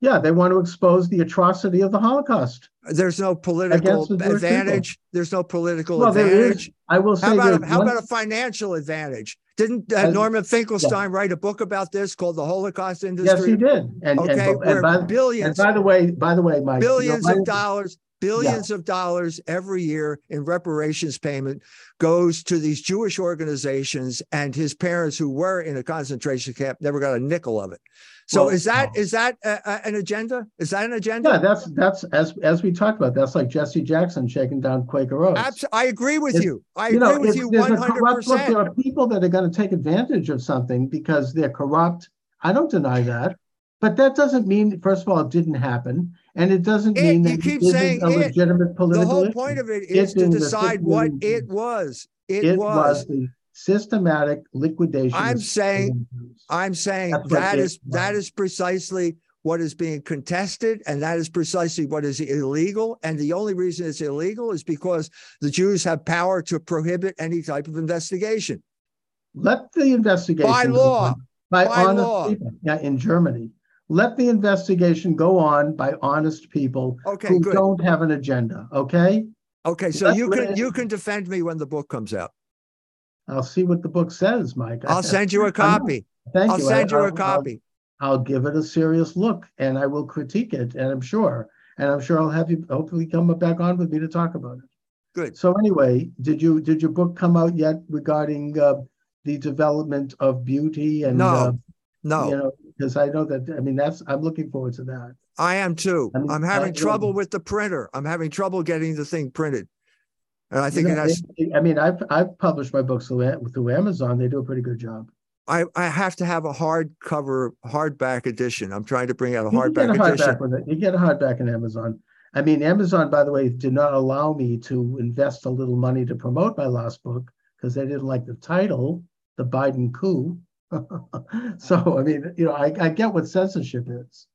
Yeah, they want to expose the atrocity of the Holocaust. There's no political the Jewish people. advantage. There's no political Well, advantage. I will say. How about a, how about a financial advantage? Didn't uh, Norman Finkelstein write a book about this called "The Holocaust Industry"? Yes, Industry"? he did. And, Okay, and, and, by, and billions, by the way, by the way, Mike, you're billions of dollars, billions of dollars every year in reparations payment goes to these Jewish organizations, and his parents, who were in a concentration camp, never got a nickel of it. So, Well, is that is that uh, uh, an agenda? Is that an agenda? Yeah, that's that's as as we talked about. That's like Jesse Jackson shaking down Quaker Oats. Abs- I agree with It's- you. I You agree with you one hundred percent. look, There are people that are going to take advantage of something because they're corrupt. I don't deny that, but that doesn't mean, first of all, it didn't happen, and it doesn't It- mean you that keep it isn't saying a it. legitimate The political. whole issue. point of it It is to decide what it was. It, It was. was the systematic liquidation. I'm saying- I'm saying That's that it is that was. is precisely what is being contested, and that is precisely what is illegal. And the only reason it's illegal is because the Jews have power to prohibit any type of investigation. Let the investigation By law. by, By honest law. people. Yeah, in Germany, let the investigation go on by honest people Okay, who good. don't have an agenda. Okay, Okay, so let- you can you can defend me when the book comes out. I'll see what the book says, Mike. I'll send you a copy. Thank I'll you. send I- you a I'll- copy. I'll, I'll give it a serious look, and I will critique it, and I'm sure, and I'm sure I'll have you hopefully come back on with me to talk about it. Good. So anyway, did you did your book come out yet regarding uh, the development of beauty and? No, uh, No, You know, because I know that. I mean, that's I'm looking forward to that. I am too. I mean, I- having you trouble know- with the printer. I'm having trouble getting the thing printed. And I You think know, it has, they- I mean, I've I've published my books through through Amazon. They do a pretty good job. I, I have to have a hardcover, hardback edition. I'm trying to bring out a You can get a hardback edition. hardback with it. You get a hardback in Amazon. I mean, Amazon, by the way, did not allow me to invest a little money to promote my last book because they didn't like the title, The Biden Coup. (laughs) so, I mean, you know, I, I get what censorship is.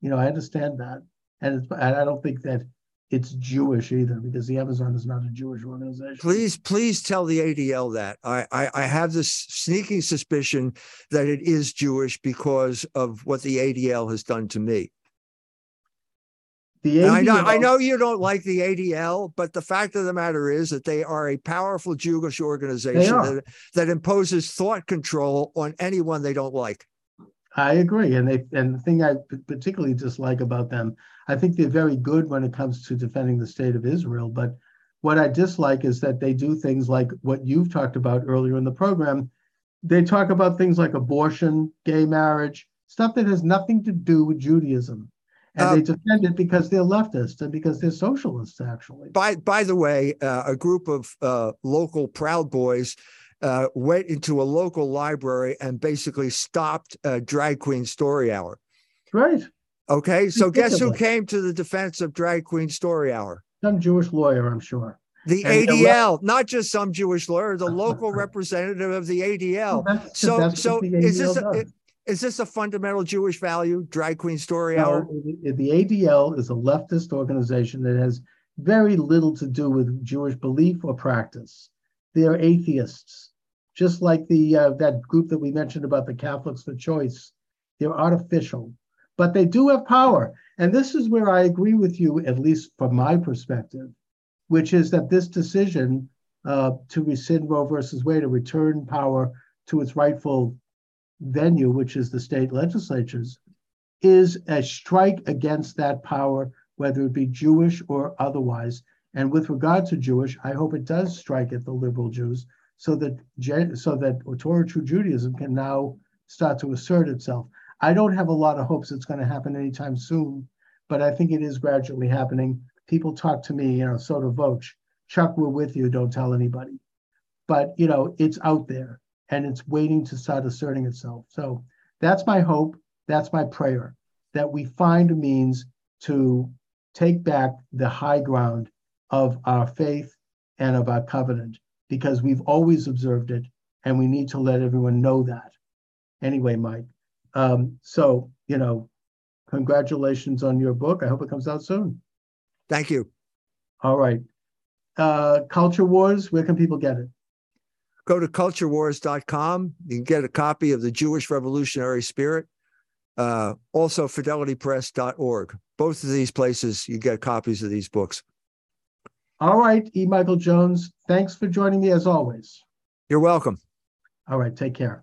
You know, I understand that. And, it's, I don't think that it's Jewish either because the Amazon is not a Jewish organization. Please, please tell the ADL that. I, I, I have this sneaking suspicion that it is Jewish because of what the ADL has done to me. The And I know, I know you don't like the ADL, but the fact of the matter is that they are a powerful Jewish organization that, that imposes thought control on anyone they don't like. I agree, and they and the thing I particularly dislike about them, I think they're very good when it comes to defending the state of Israel. But what I dislike is that they do things like what you've talked about earlier in the program. They talk about things like abortion, gay marriage, stuff that has nothing to do with Judaism. And Uh, they defend it because they're leftists and because they're socialists, actually. By by the way, uh, a group of uh, local Proud Boys uh, went into a local library and basically stopped Drag Queen Story Hour. Right. Okay, so guess who came to the defense of Drag Queen Story Hour? Some Jewish lawyer, I'm sure. The And the ADL, not just some Jewish lawyer, the local (laughs) representative of the ADL. Well, So, so the is this a. is this a fundamental Jewish value? Drag Queen Story Hour. No, the the ADL is a leftist organization that has very little to do with Jewish belief or practice. They are atheists, just like the uh, that group that we mentioned about the Catholics for Choice. They're artificial, but they do have power. And this is where I agree with you, at least from my perspective, which is that this decision uh, to rescind Roe versus Wade, to return power to its rightful venue, which is the state legislatures, is a strike against that power, whether it be Jewish or otherwise. And with regard to Jewish, I hope it does strike at the liberal Jews, so that so that Torah True Judaism can now start to assert itself. I don't have a lot of hopes it's going to happen anytime soon, but I think it is gradually happening. People talk to me, you know, Soda Voch, Chuck, we're with you. Don't tell anybody. But you know, it's out there and it's waiting to start asserting itself. So that's my hope. That's my prayer that we find a means to take back the high ground of our faith and of our covenant because we've always observed it and we need to let everyone know that. Anyway, Mike. Um, so, you know, congratulations on your book. I hope it comes out soon. Thank you. All right. Uh, Culture Wars, where can people get it? Go to culturewars.com. You can get a copy of the Jewish Revolutionary Spirit. Uh, also, fidelitypress.org. Both of these places, you get copies of these books. All right, E. Michael Jones, thanks for joining me as always. You're welcome. All right, take care.